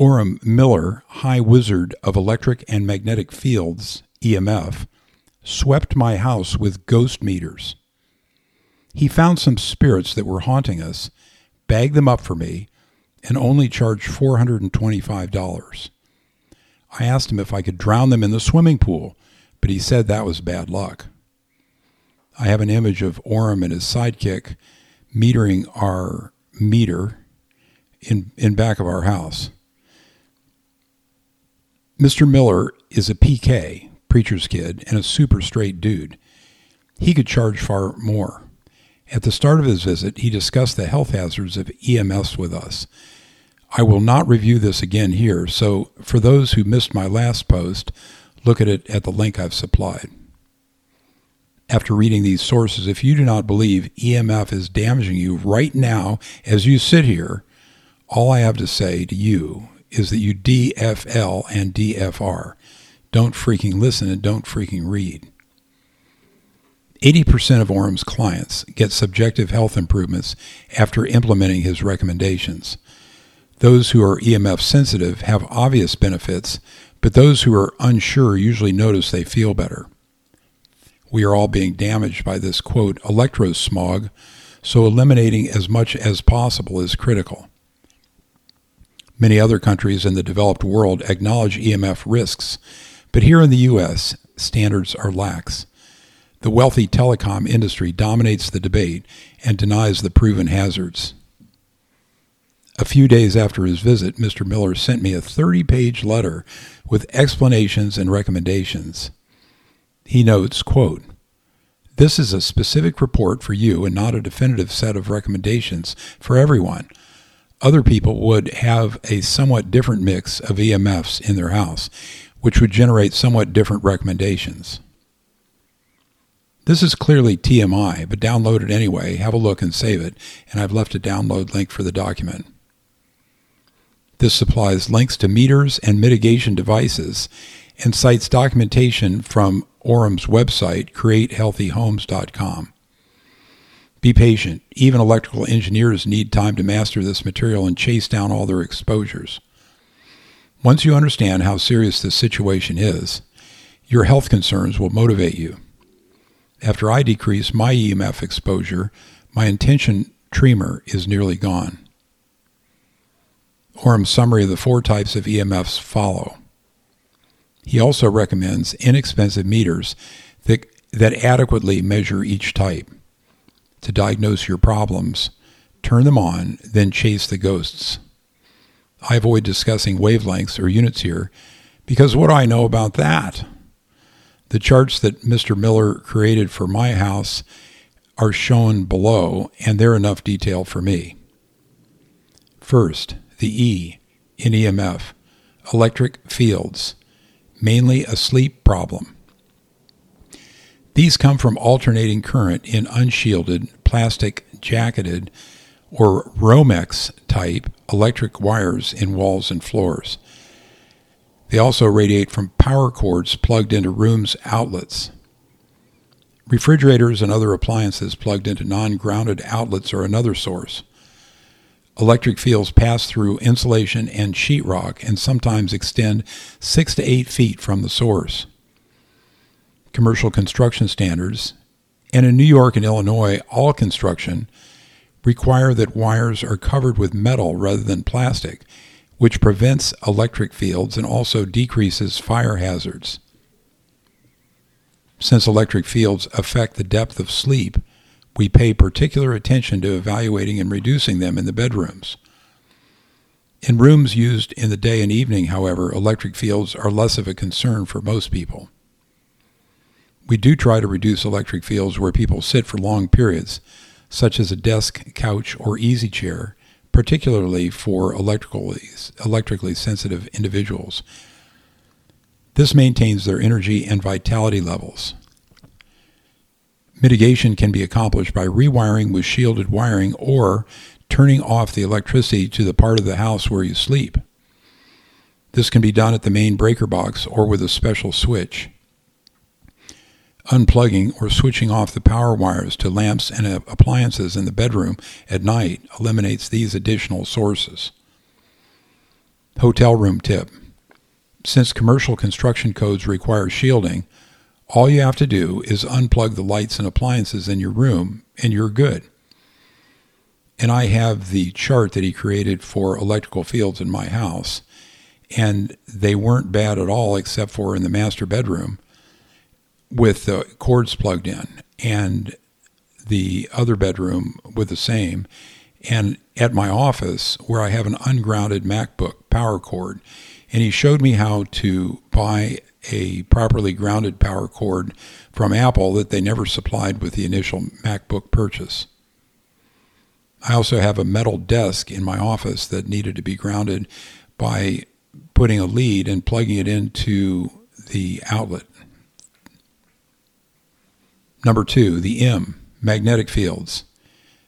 Oram Miller, High Wizard of Electric and Magnetic Fields, EMF, swept my house with ghost meters. He found some spirits that were haunting us, bagged them up for me, and only charged $425. I asked him if I could drown them in the swimming pool, but he said that was bad luck. I have an image of Oram and his sidekick metering our meter in, in back of our house. Mr. Miller is a PK, preacher's kid, and a super straight dude. He could charge far more. At the start of his visit, he discussed the health hazards of EMFs with us. I will not review this again here, so for those who missed my last post, look at it at the link I've supplied. After reading these sources, if you do not believe EMF is damaging you right now as you sit here, all I have to say to you is that you DFL and DFR. Don't freaking listen and don't freaking read. 80% of Oram's clients get subjective health improvements after implementing his recommendations. Those who are EMF sensitive have obvious benefits, but those who are unsure usually notice they feel better. We are all being damaged by this quote electrosmog, so eliminating as much as possible is critical. Many other countries in the developed world acknowledge EMF risks, but here in the U.S., standards are lax. The wealthy telecom industry dominates the debate and denies the proven hazards. A few days after his visit, Mr. Miller sent me a 30 page letter with explanations and recommendations. He notes, quote, This is a specific report for you and not a definitive set of recommendations for everyone. Other people would have a somewhat different mix of EMFs in their house, which would generate somewhat different recommendations. This is clearly TMI, but download it anyway, have a look and save it, and I've left a download link for the document. This supplies links to meters and mitigation devices and cites documentation from Oram's website, createhealthyhomes.com. Be patient. Even electrical engineers need time to master this material and chase down all their exposures. Once you understand how serious this situation is, your health concerns will motivate you. After I decrease my EMF exposure, my intention tremor is nearly gone. Oram's summary of the four types of EMFs follow. He also recommends inexpensive meters that, that adequately measure each type. To diagnose your problems, turn them on, then chase the ghosts. I avoid discussing wavelengths or units here because what do I know about that? The charts that Mr. Miller created for my house are shown below, and they're enough detail for me. First, the E in EMF, electric fields, mainly a sleep problem. These come from alternating current in unshielded, plastic jacketed, or Romex type electric wires in walls and floors. They also radiate from power cords plugged into rooms' outlets. Refrigerators and other appliances plugged into non grounded outlets are another source. Electric fields pass through insulation and sheetrock and sometimes extend six to eight feet from the source. Commercial construction standards, and in New York and Illinois, all construction require that wires are covered with metal rather than plastic, which prevents electric fields and also decreases fire hazards. Since electric fields affect the depth of sleep, we pay particular attention to evaluating and reducing them in the bedrooms. In rooms used in the day and evening, however, electric fields are less of a concern for most people. We do try to reduce electric fields where people sit for long periods, such as a desk, couch, or easy chair, particularly for electrically, sensitive individuals. This maintains their energy and vitality levels. Mitigation can be accomplished by rewiring with shielded wiring or turning off the electricity to the part of the house where you sleep. This can be done at the main breaker box or with a special switch. Unplugging or switching off the power wires to lamps and appliances in the bedroom at night eliminates these additional sources. Hotel room tip. Since commercial construction codes require shielding, all you have to do is unplug the lights and appliances in your room and you're good. And I have the chart that he created for electrical fields in my house, and they weren't bad at all except for in the master bedroom with the cords plugged in, and the other bedroom with the same. And at my office, where I have an ungrounded MacBook power cord, and he showed me how to buy a properly grounded power cord from Apple that they never supplied with the initial MacBook purchase. I also have a metal desk in my office that needed to be grounded by putting a lead and plugging it into the outlet. Number two, the M, magnetic fields.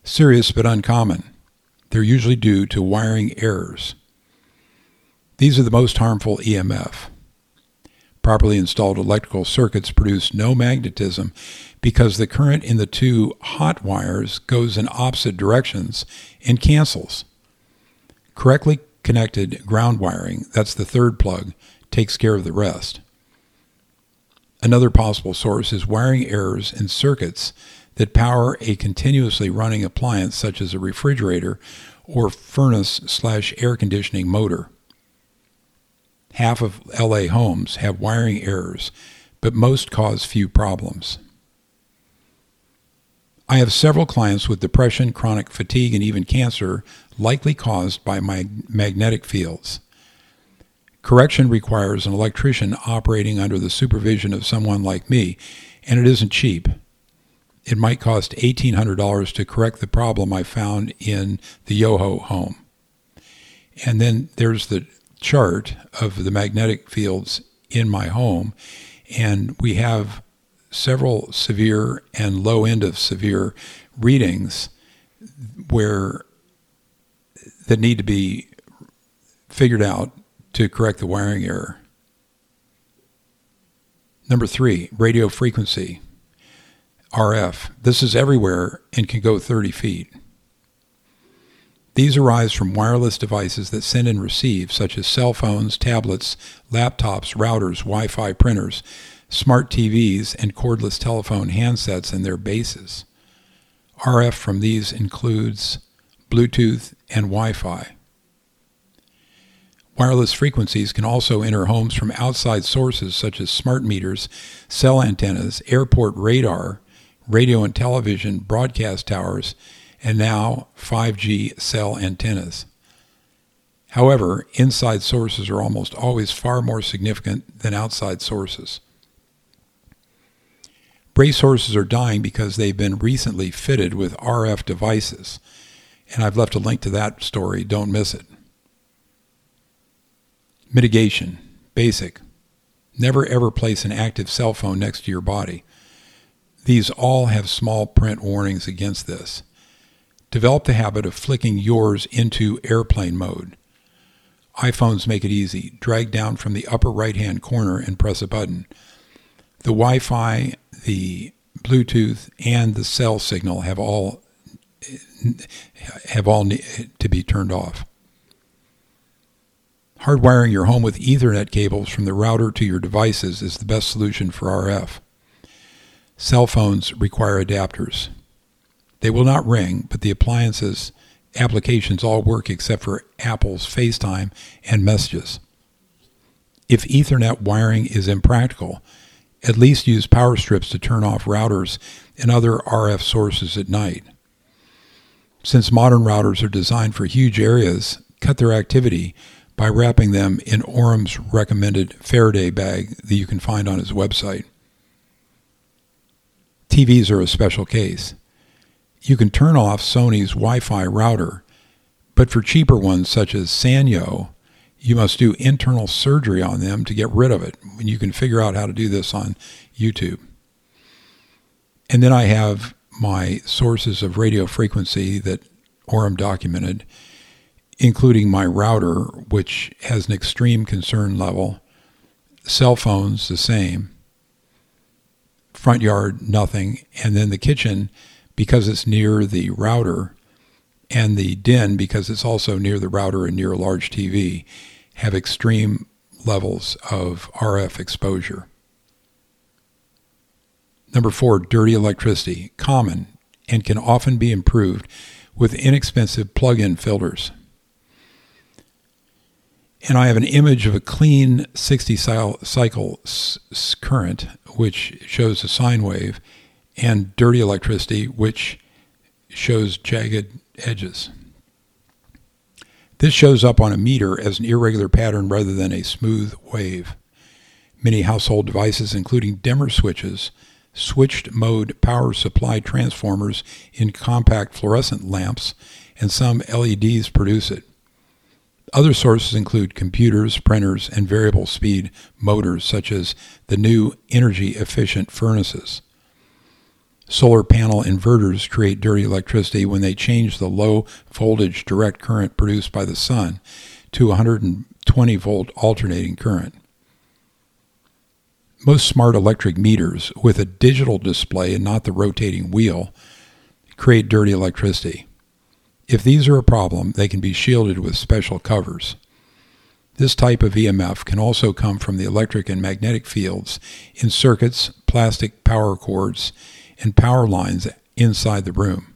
Serious but uncommon. They're usually due to wiring errors. These are the most harmful EMF. Properly installed electrical circuits produce no magnetism because the current in the two hot wires goes in opposite directions and cancels. Correctly connected ground wiring, that's the third plug, takes care of the rest. Another possible source is wiring errors in circuits that power a continuously running appliance such as a refrigerator or furnace slash air conditioning motor. Half of LA homes have wiring errors, but most cause few problems. I have several clients with depression, chronic fatigue, and even cancer, likely caused by my magnetic fields. Correction requires an electrician operating under the supervision of someone like me, and it isn't cheap. It might cost $1,800 to correct the problem I found in the Yoho home. And then there's the chart of the magnetic fields in my home, and we have several severe and low end of severe readings where that need to be figured out to correct the wiring error. Number three, radio frequency, RF. This is everywhere and can go 30 feet. These arise from wireless devices that send and receive, such as cell phones, tablets, laptops, routers, Wi Fi printers, smart TVs, and cordless telephone handsets and their bases. RF from these includes Bluetooth and Wi Fi. Wireless frequencies can also enter homes from outside sources such as smart meters, cell antennas, airport radar, radio and television broadcast towers, and now 5G cell antennas. However, inside sources are almost always far more significant than outside sources. Brace horses are dying because they've been recently fitted with RF devices, and I've left a link to that story. Don't miss it. Mitigation Basic. Never ever place an active cell phone next to your body. These all have small print warnings against this. Develop the habit of flicking yours into airplane mode. iPhones make it easy. Drag down from the upper right hand corner and press a button. The Wi Fi, the Bluetooth, and the cell signal have all have all to be turned off. Hardwiring your home with Ethernet cables from the router to your devices is the best solution for RF. Cell phones require adapters. They will not ring, but the appliances applications all work except for Apple's FaceTime and messages. If Ethernet wiring is impractical, at least use power strips to turn off routers and other RF sources at night. Since modern routers are designed for huge areas, cut their activity by wrapping them in Oram's recommended Faraday bag that you can find on his website. TVs are a special case you can turn off Sony's Wi Fi router, but for cheaper ones such as Sanyo, you must do internal surgery on them to get rid of it. And you can figure out how to do this on YouTube. And then I have my sources of radio frequency that Oram documented, including my router, which has an extreme concern level, cell phones, the same, front yard, nothing, and then the kitchen because it's near the router, and the den because it's also near the router and near a large TV, have extreme levels of RF exposure. Number four, dirty electricity, common and can often be improved with inexpensive plug in filters. And I have an image of a clean 60 cycle current, which shows a sine wave, and dirty electricity, which shows jagged edges. This shows up on a meter as an irregular pattern rather than a smooth wave. Many household devices, including dimmer switches, switched mode power supply transformers in compact fluorescent lamps, and some LEDs produce it. Other sources include computers, printers, and variable speed motors, such as the new energy efficient furnaces. Solar panel inverters create dirty electricity when they change the low voltage direct current produced by the sun to 120 volt alternating current. Most smart electric meters with a digital display and not the rotating wheel create dirty electricity. If these are a problem, they can be shielded with special covers. This type of EMF can also come from the electric and magnetic fields in circuits, plastic power cords, and power lines inside the room.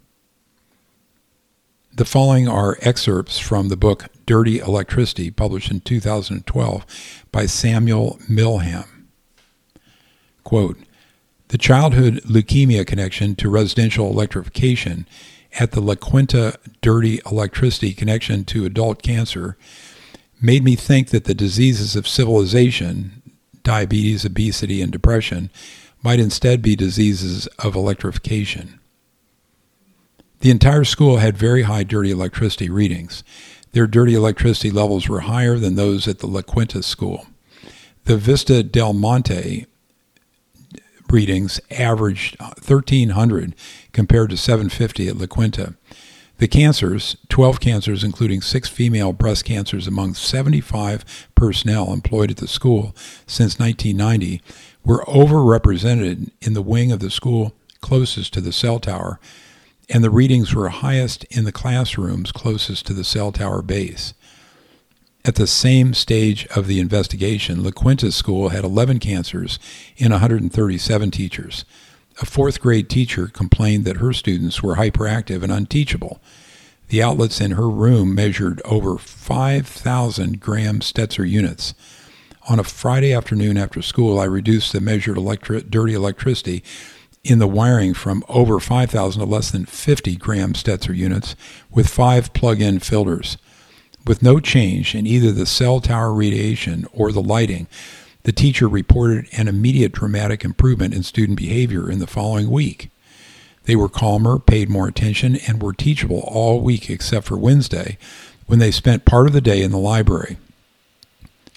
The following are excerpts from the book Dirty Electricity, published in 2012 by Samuel Milham. Quote, the childhood leukemia connection to residential electrification at the La Quinta dirty electricity connection to adult cancer made me think that the diseases of civilization, diabetes, obesity, and depression, might instead be diseases of electrification. The entire school had very high dirty electricity readings. Their dirty electricity levels were higher than those at the La Quinta school. The Vista del Monte readings averaged 1,300 compared to 750 at La Quinta. The cancers, 12 cancers, including six female breast cancers among 75 personnel employed at the school since 1990, were overrepresented in the wing of the school closest to the cell tower, and the readings were highest in the classrooms closest to the cell tower base. At the same stage of the investigation, La Quinta School had 11 cancers in 137 teachers. A fourth grade teacher complained that her students were hyperactive and unteachable. The outlets in her room measured over 5,000 Graham Stetzer units. On a Friday afternoon after school, I reduced the measured dirty electricity in the wiring from over 5,000 to less than 50 Graham Stetzer units with five plug in filters. With no change in either the cell tower radiation or the lighting, the teacher reported an immediate dramatic improvement in student behavior in the following week. They were calmer, paid more attention, and were teachable all week except for Wednesday, when they spent part of the day in the library.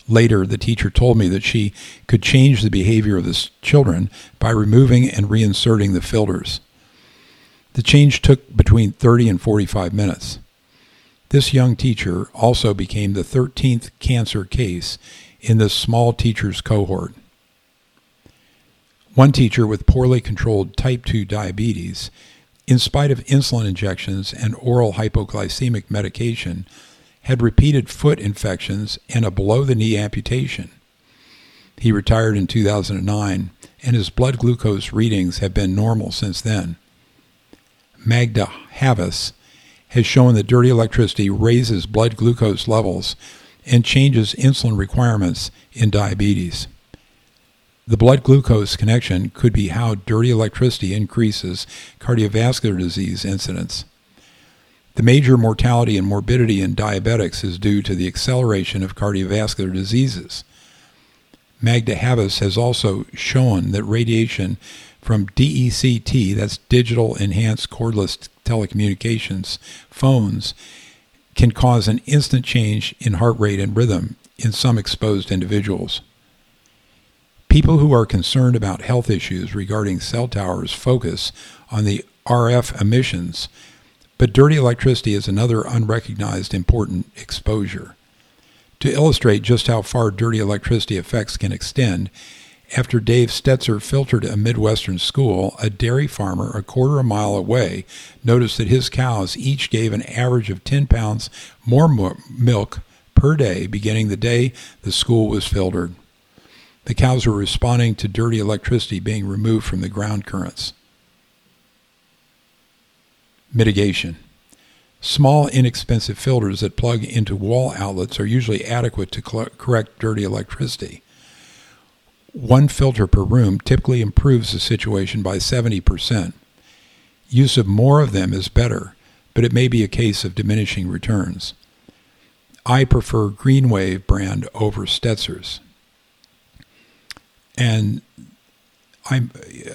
Later, the teacher told me that she could change the behavior of the children by removing and reinserting the filters. The change took between 30 and 45 minutes. This young teacher also became the 13th cancer case in this small teacher's cohort. One teacher with poorly controlled type 2 diabetes, in spite of insulin injections and oral hypoglycemic medication, had repeated foot infections and a below the knee amputation. He retired in 2009, and his blood glucose readings have been normal since then. Magda Havas has shown that dirty electricity raises blood glucose levels and changes insulin requirements in diabetes. The blood glucose connection could be how dirty electricity increases cardiovascular disease incidence. The major mortality and morbidity in diabetics is due to the acceleration of cardiovascular diseases. Magda Havas has also shown that radiation from DECT, that's digital enhanced cordless telecommunications, phones, can cause an instant change in heart rate and rhythm in some exposed individuals. People who are concerned about health issues regarding cell towers focus on the RF emissions but dirty electricity is another unrecognized important exposure. To illustrate just how far dirty electricity effects can extend, after Dave Stetzer filtered a Midwestern school, a dairy farmer a quarter of a mile away noticed that his cows each gave an average of 10 pounds more milk per day beginning the day the school was filtered. The cows were responding to dirty electricity being removed from the ground currents. Mitigation. Small, inexpensive filters that plug into wall outlets are usually adequate to correct dirty electricity. One filter per room typically improves the situation by 70%. Use of more of them is better, but it may be a case of diminishing returns. I prefer Greenwave brand over Stetzer's. And I,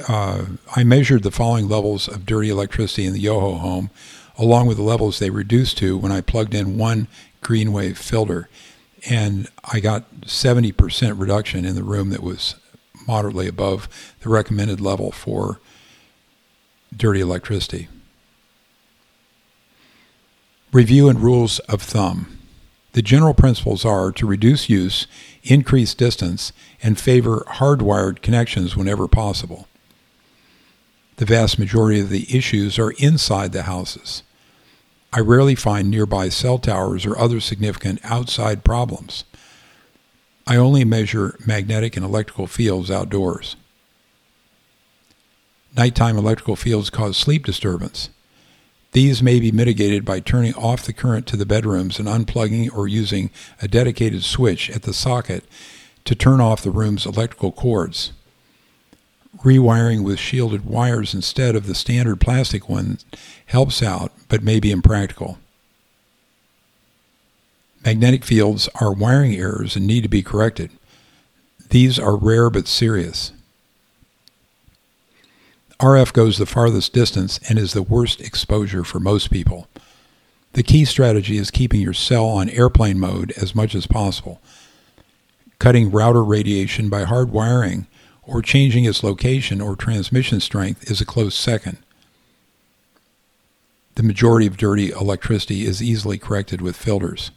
uh, I measured the following levels of dirty electricity in the Yoho home, along with the levels they reduced to when I plugged in one Greenwave filter. And I got 70% reduction in the room that was moderately above the recommended level for dirty electricity. Review and rules of thumb. The general principles are to reduce use, increase distance, and favor hardwired connections whenever possible. The vast majority of the issues are inside the houses. I rarely find nearby cell towers or other significant outside problems. I only measure magnetic and electrical fields outdoors. Nighttime electrical fields cause sleep disturbance. These may be mitigated by turning off the current to the bedrooms and unplugging or using a dedicated switch at the socket to turn off the room's electrical cords. Rewiring with shielded wires instead of the standard plastic one helps out, but may be impractical. Magnetic fields are wiring errors and need to be corrected. These are rare but serious. RF goes the farthest distance and is the worst exposure for most people. The key strategy is keeping your cell on airplane mode as much as possible. Cutting router radiation by hard wiring or changing its location or transmission strength is a close second. The majority of dirty electricity is easily corrected with filters.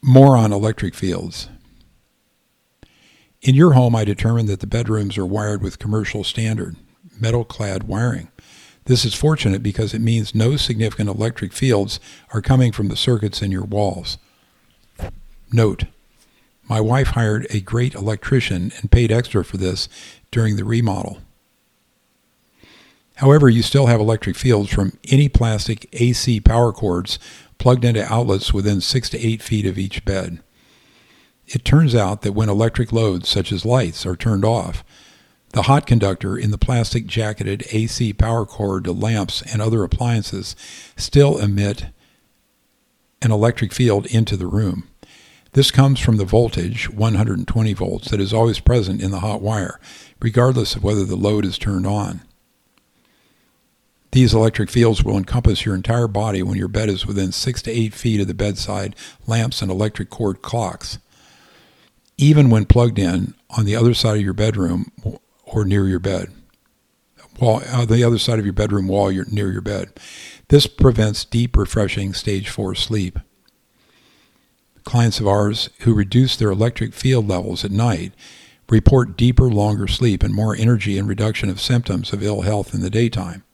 More on electric fields. In your home, I determined that the bedrooms are wired with commercial standard, metal clad wiring. This is fortunate because it means no significant electric fields are coming from the circuits in your walls. Note, my wife hired a great electrician and paid extra for this during the remodel. However, you still have electric fields from any plastic AC power cords plugged into outlets within 6 to 8 feet of each bed. It turns out that when electric loads, such as lights, are turned off, the hot conductor in the plastic jacketed AC power cord to lamps and other appliances still emit an electric field into the room. This comes from the voltage, 120 volts, that is always present in the hot wire, regardless of whether the load is turned on. These electric fields will encompass your entire body when your bed is within 6 to 8 feet of the bedside lamps and electric cord clocks even when plugged in on the other side of your bedroom or near your bed. On uh, the other side of your bedroom wall you're near your bed. This prevents deep, refreshing stage 4 sleep. Clients of ours who reduce their electric field levels at night report deeper, longer sleep and more energy and reduction of symptoms of ill health in the daytime.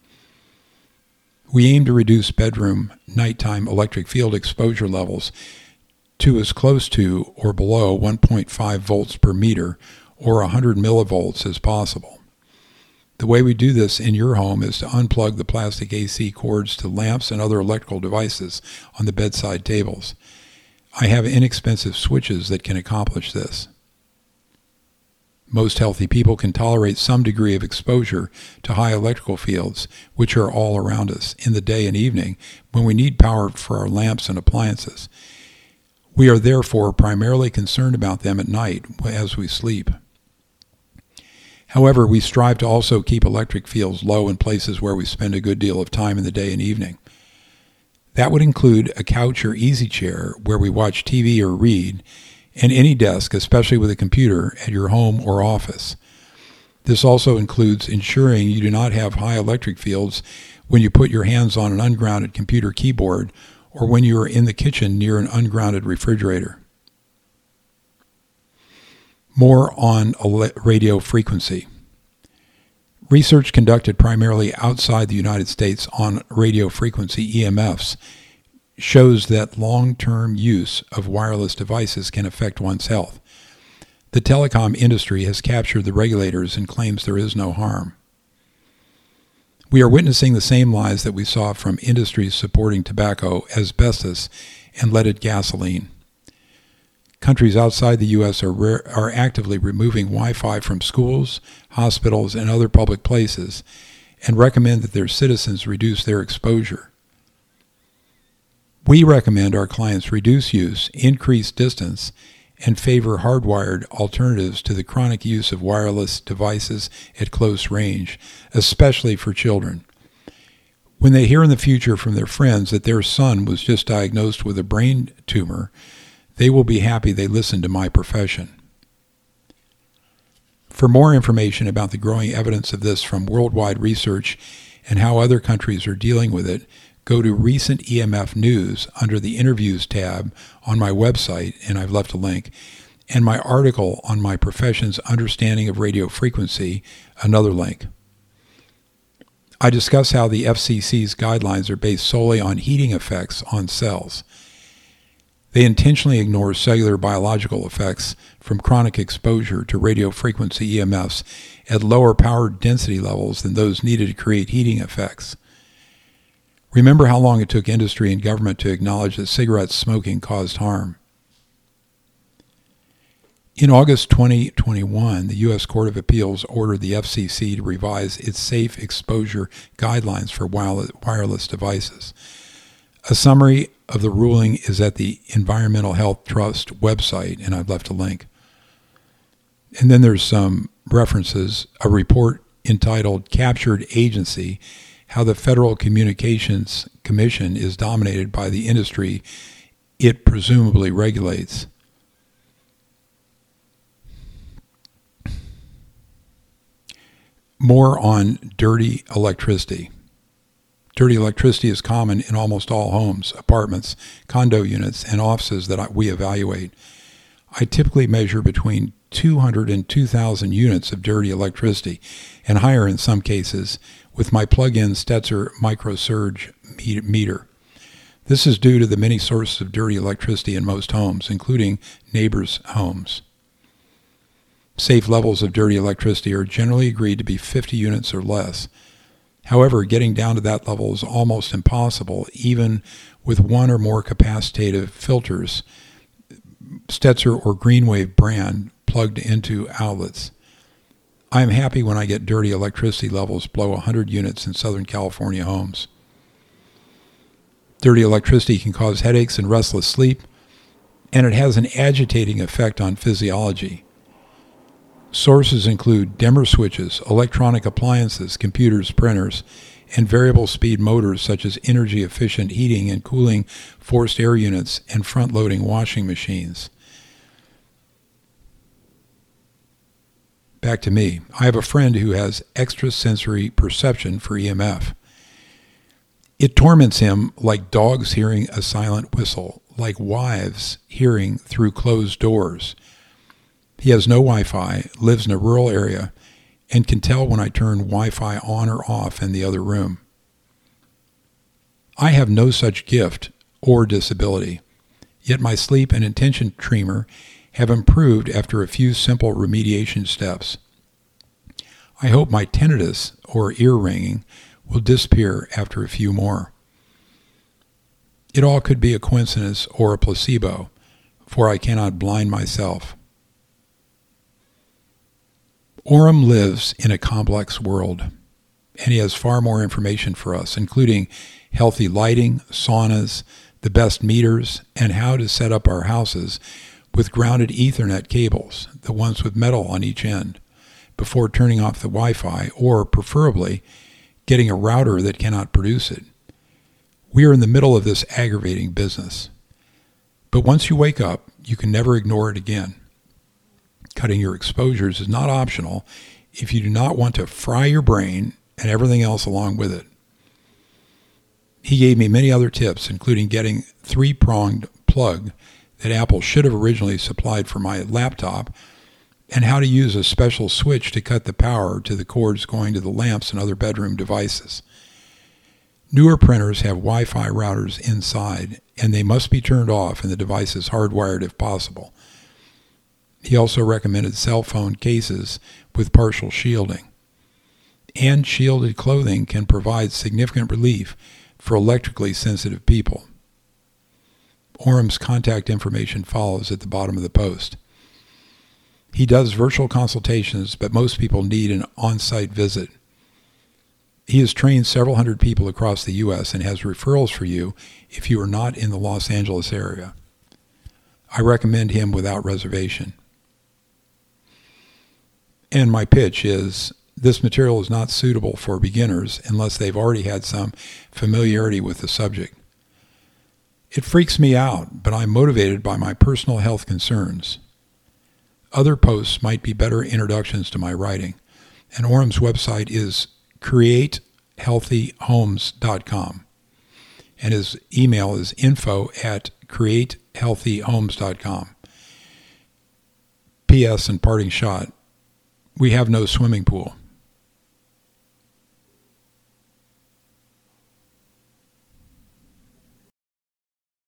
We aim to reduce bedroom nighttime electric field exposure levels to as close to or below 1.5 volts per meter or 100 millivolts as possible. The way we do this in your home is to unplug the plastic AC cords to lamps and other electrical devices on the bedside tables. I have inexpensive switches that can accomplish this. Most healthy people can tolerate some degree of exposure to high electrical fields, which are all around us in the day and evening when we need power for our lamps and appliances. We are therefore primarily concerned about them at night as we sleep. However, we strive to also keep electric fields low in places where we spend a good deal of time in the day and evening. That would include a couch or easy chair where we watch TV or read, and any desk, especially with a computer, at your home or office. This also includes ensuring you do not have high electric fields when you put your hands on an ungrounded computer keyboard or when you are in the kitchen near an ungrounded refrigerator. More on radio frequency. Research conducted primarily outside the United States on radio frequency EMFs shows that long-term use of wireless devices can affect one's health. The telecom industry has captured the regulators and claims there is no harm. We are witnessing the same lies that we saw from industries supporting tobacco, asbestos, and leaded gasoline. Countries outside the U.S. are, are actively removing Wi Fi from schools, hospitals, and other public places and recommend that their citizens reduce their exposure. We recommend our clients reduce use, increase distance, and favor hardwired alternatives to the chronic use of wireless devices at close range, especially for children. When they hear in the future from their friends that their son was just diagnosed with a brain tumor, they will be happy they listened to my profession. For more information about the growing evidence of this from worldwide research and how other countries are dealing with it, go to recent EMF news under the interviews tab on my website, and I've left a link, and my article on my profession's understanding of radio frequency, another link. I discuss how the FCC's guidelines are based solely on heating effects on cells. They intentionally ignore cellular biological effects from chronic exposure to radio frequency EMFs at lower power density levels than those needed to create heating effects. Remember how long it took industry and government to acknowledge that cigarette smoking caused harm. In August 2021, the U.S. Court of Appeals ordered the FCC to revise its safe exposure guidelines for wireless devices. A summary of the ruling is at the Environmental Health Trust website, and I've left a link. And then there's some references, a report entitled Captured Agency how the Federal Communications Commission is dominated by the industry it presumably regulates. More on dirty electricity. Dirty electricity is common in almost all homes, apartments, condo units, and offices that we evaluate. I typically measure between 200 and 2,000 units of dirty electricity, and higher in some cases, with my plug-in Stetzer microsurge meter. This is due to the many sources of dirty electricity in most homes, including neighbors' homes. Safe levels of dirty electricity are generally agreed to be 50 units or less. However, getting down to that level is almost impossible, even with one or more capacitative filters, Stetzer or Greenwave brand, plugged into outlets. I am happy when I get dirty electricity levels below 100 units in Southern California homes. Dirty electricity can cause headaches and restless sleep, and it has an agitating effect on physiology. Sources include dimmer switches, electronic appliances, computers, printers, and variable speed motors such as energy efficient heating and cooling forced air units and front loading washing machines. Back to me. I have a friend who has extrasensory perception for EMF. It torments him like dogs hearing a silent whistle, like wives hearing through closed doors. He has no Wi Fi, lives in a rural area, and can tell when I turn Wi Fi on or off in the other room. I have no such gift or disability, yet my sleep and intention tremor have improved after a few simple remediation steps. I hope my tinnitus, or ear ringing, will disappear after a few more. It all could be a coincidence or a placebo, for I cannot blind myself. Oram lives in a complex world, and he has far more information for us, including healthy lighting, saunas, the best meters, and how to set up our houses with grounded Ethernet cables, the ones with metal on each end, before turning off the Wi Fi, or preferably getting a router that cannot produce it. We are in the middle of this aggravating business. But once you wake up, you can never ignore it again. Cutting your exposures is not optional if you do not want to fry your brain and everything else along with it. He gave me many other tips, including getting three pronged plug that Apple should have originally supplied for my laptop, and how to use a special switch to cut the power to the cords going to the lamps and other bedroom devices. Newer printers have Wi Fi routers inside, and they must be turned off and the device is hardwired if possible. He also recommended cell phone cases with partial shielding. And shielded clothing can provide significant relief for electrically sensitive people. Oram's contact information follows at the bottom of the post. He does virtual consultations, but most people need an on site visit. He has trained several hundred people across the U.S. and has referrals for you if you are not in the Los Angeles area. I recommend him without reservation. And my pitch is this material is not suitable for beginners unless they've already had some familiarity with the subject. It freaks me out, but I'm motivated by my personal health concerns. Other posts might be better introductions to my writing, and Oram's website is createhealthyhomes.com. And his email is info at createhealthyhomes.com. P.S. and parting shot we have no swimming pool.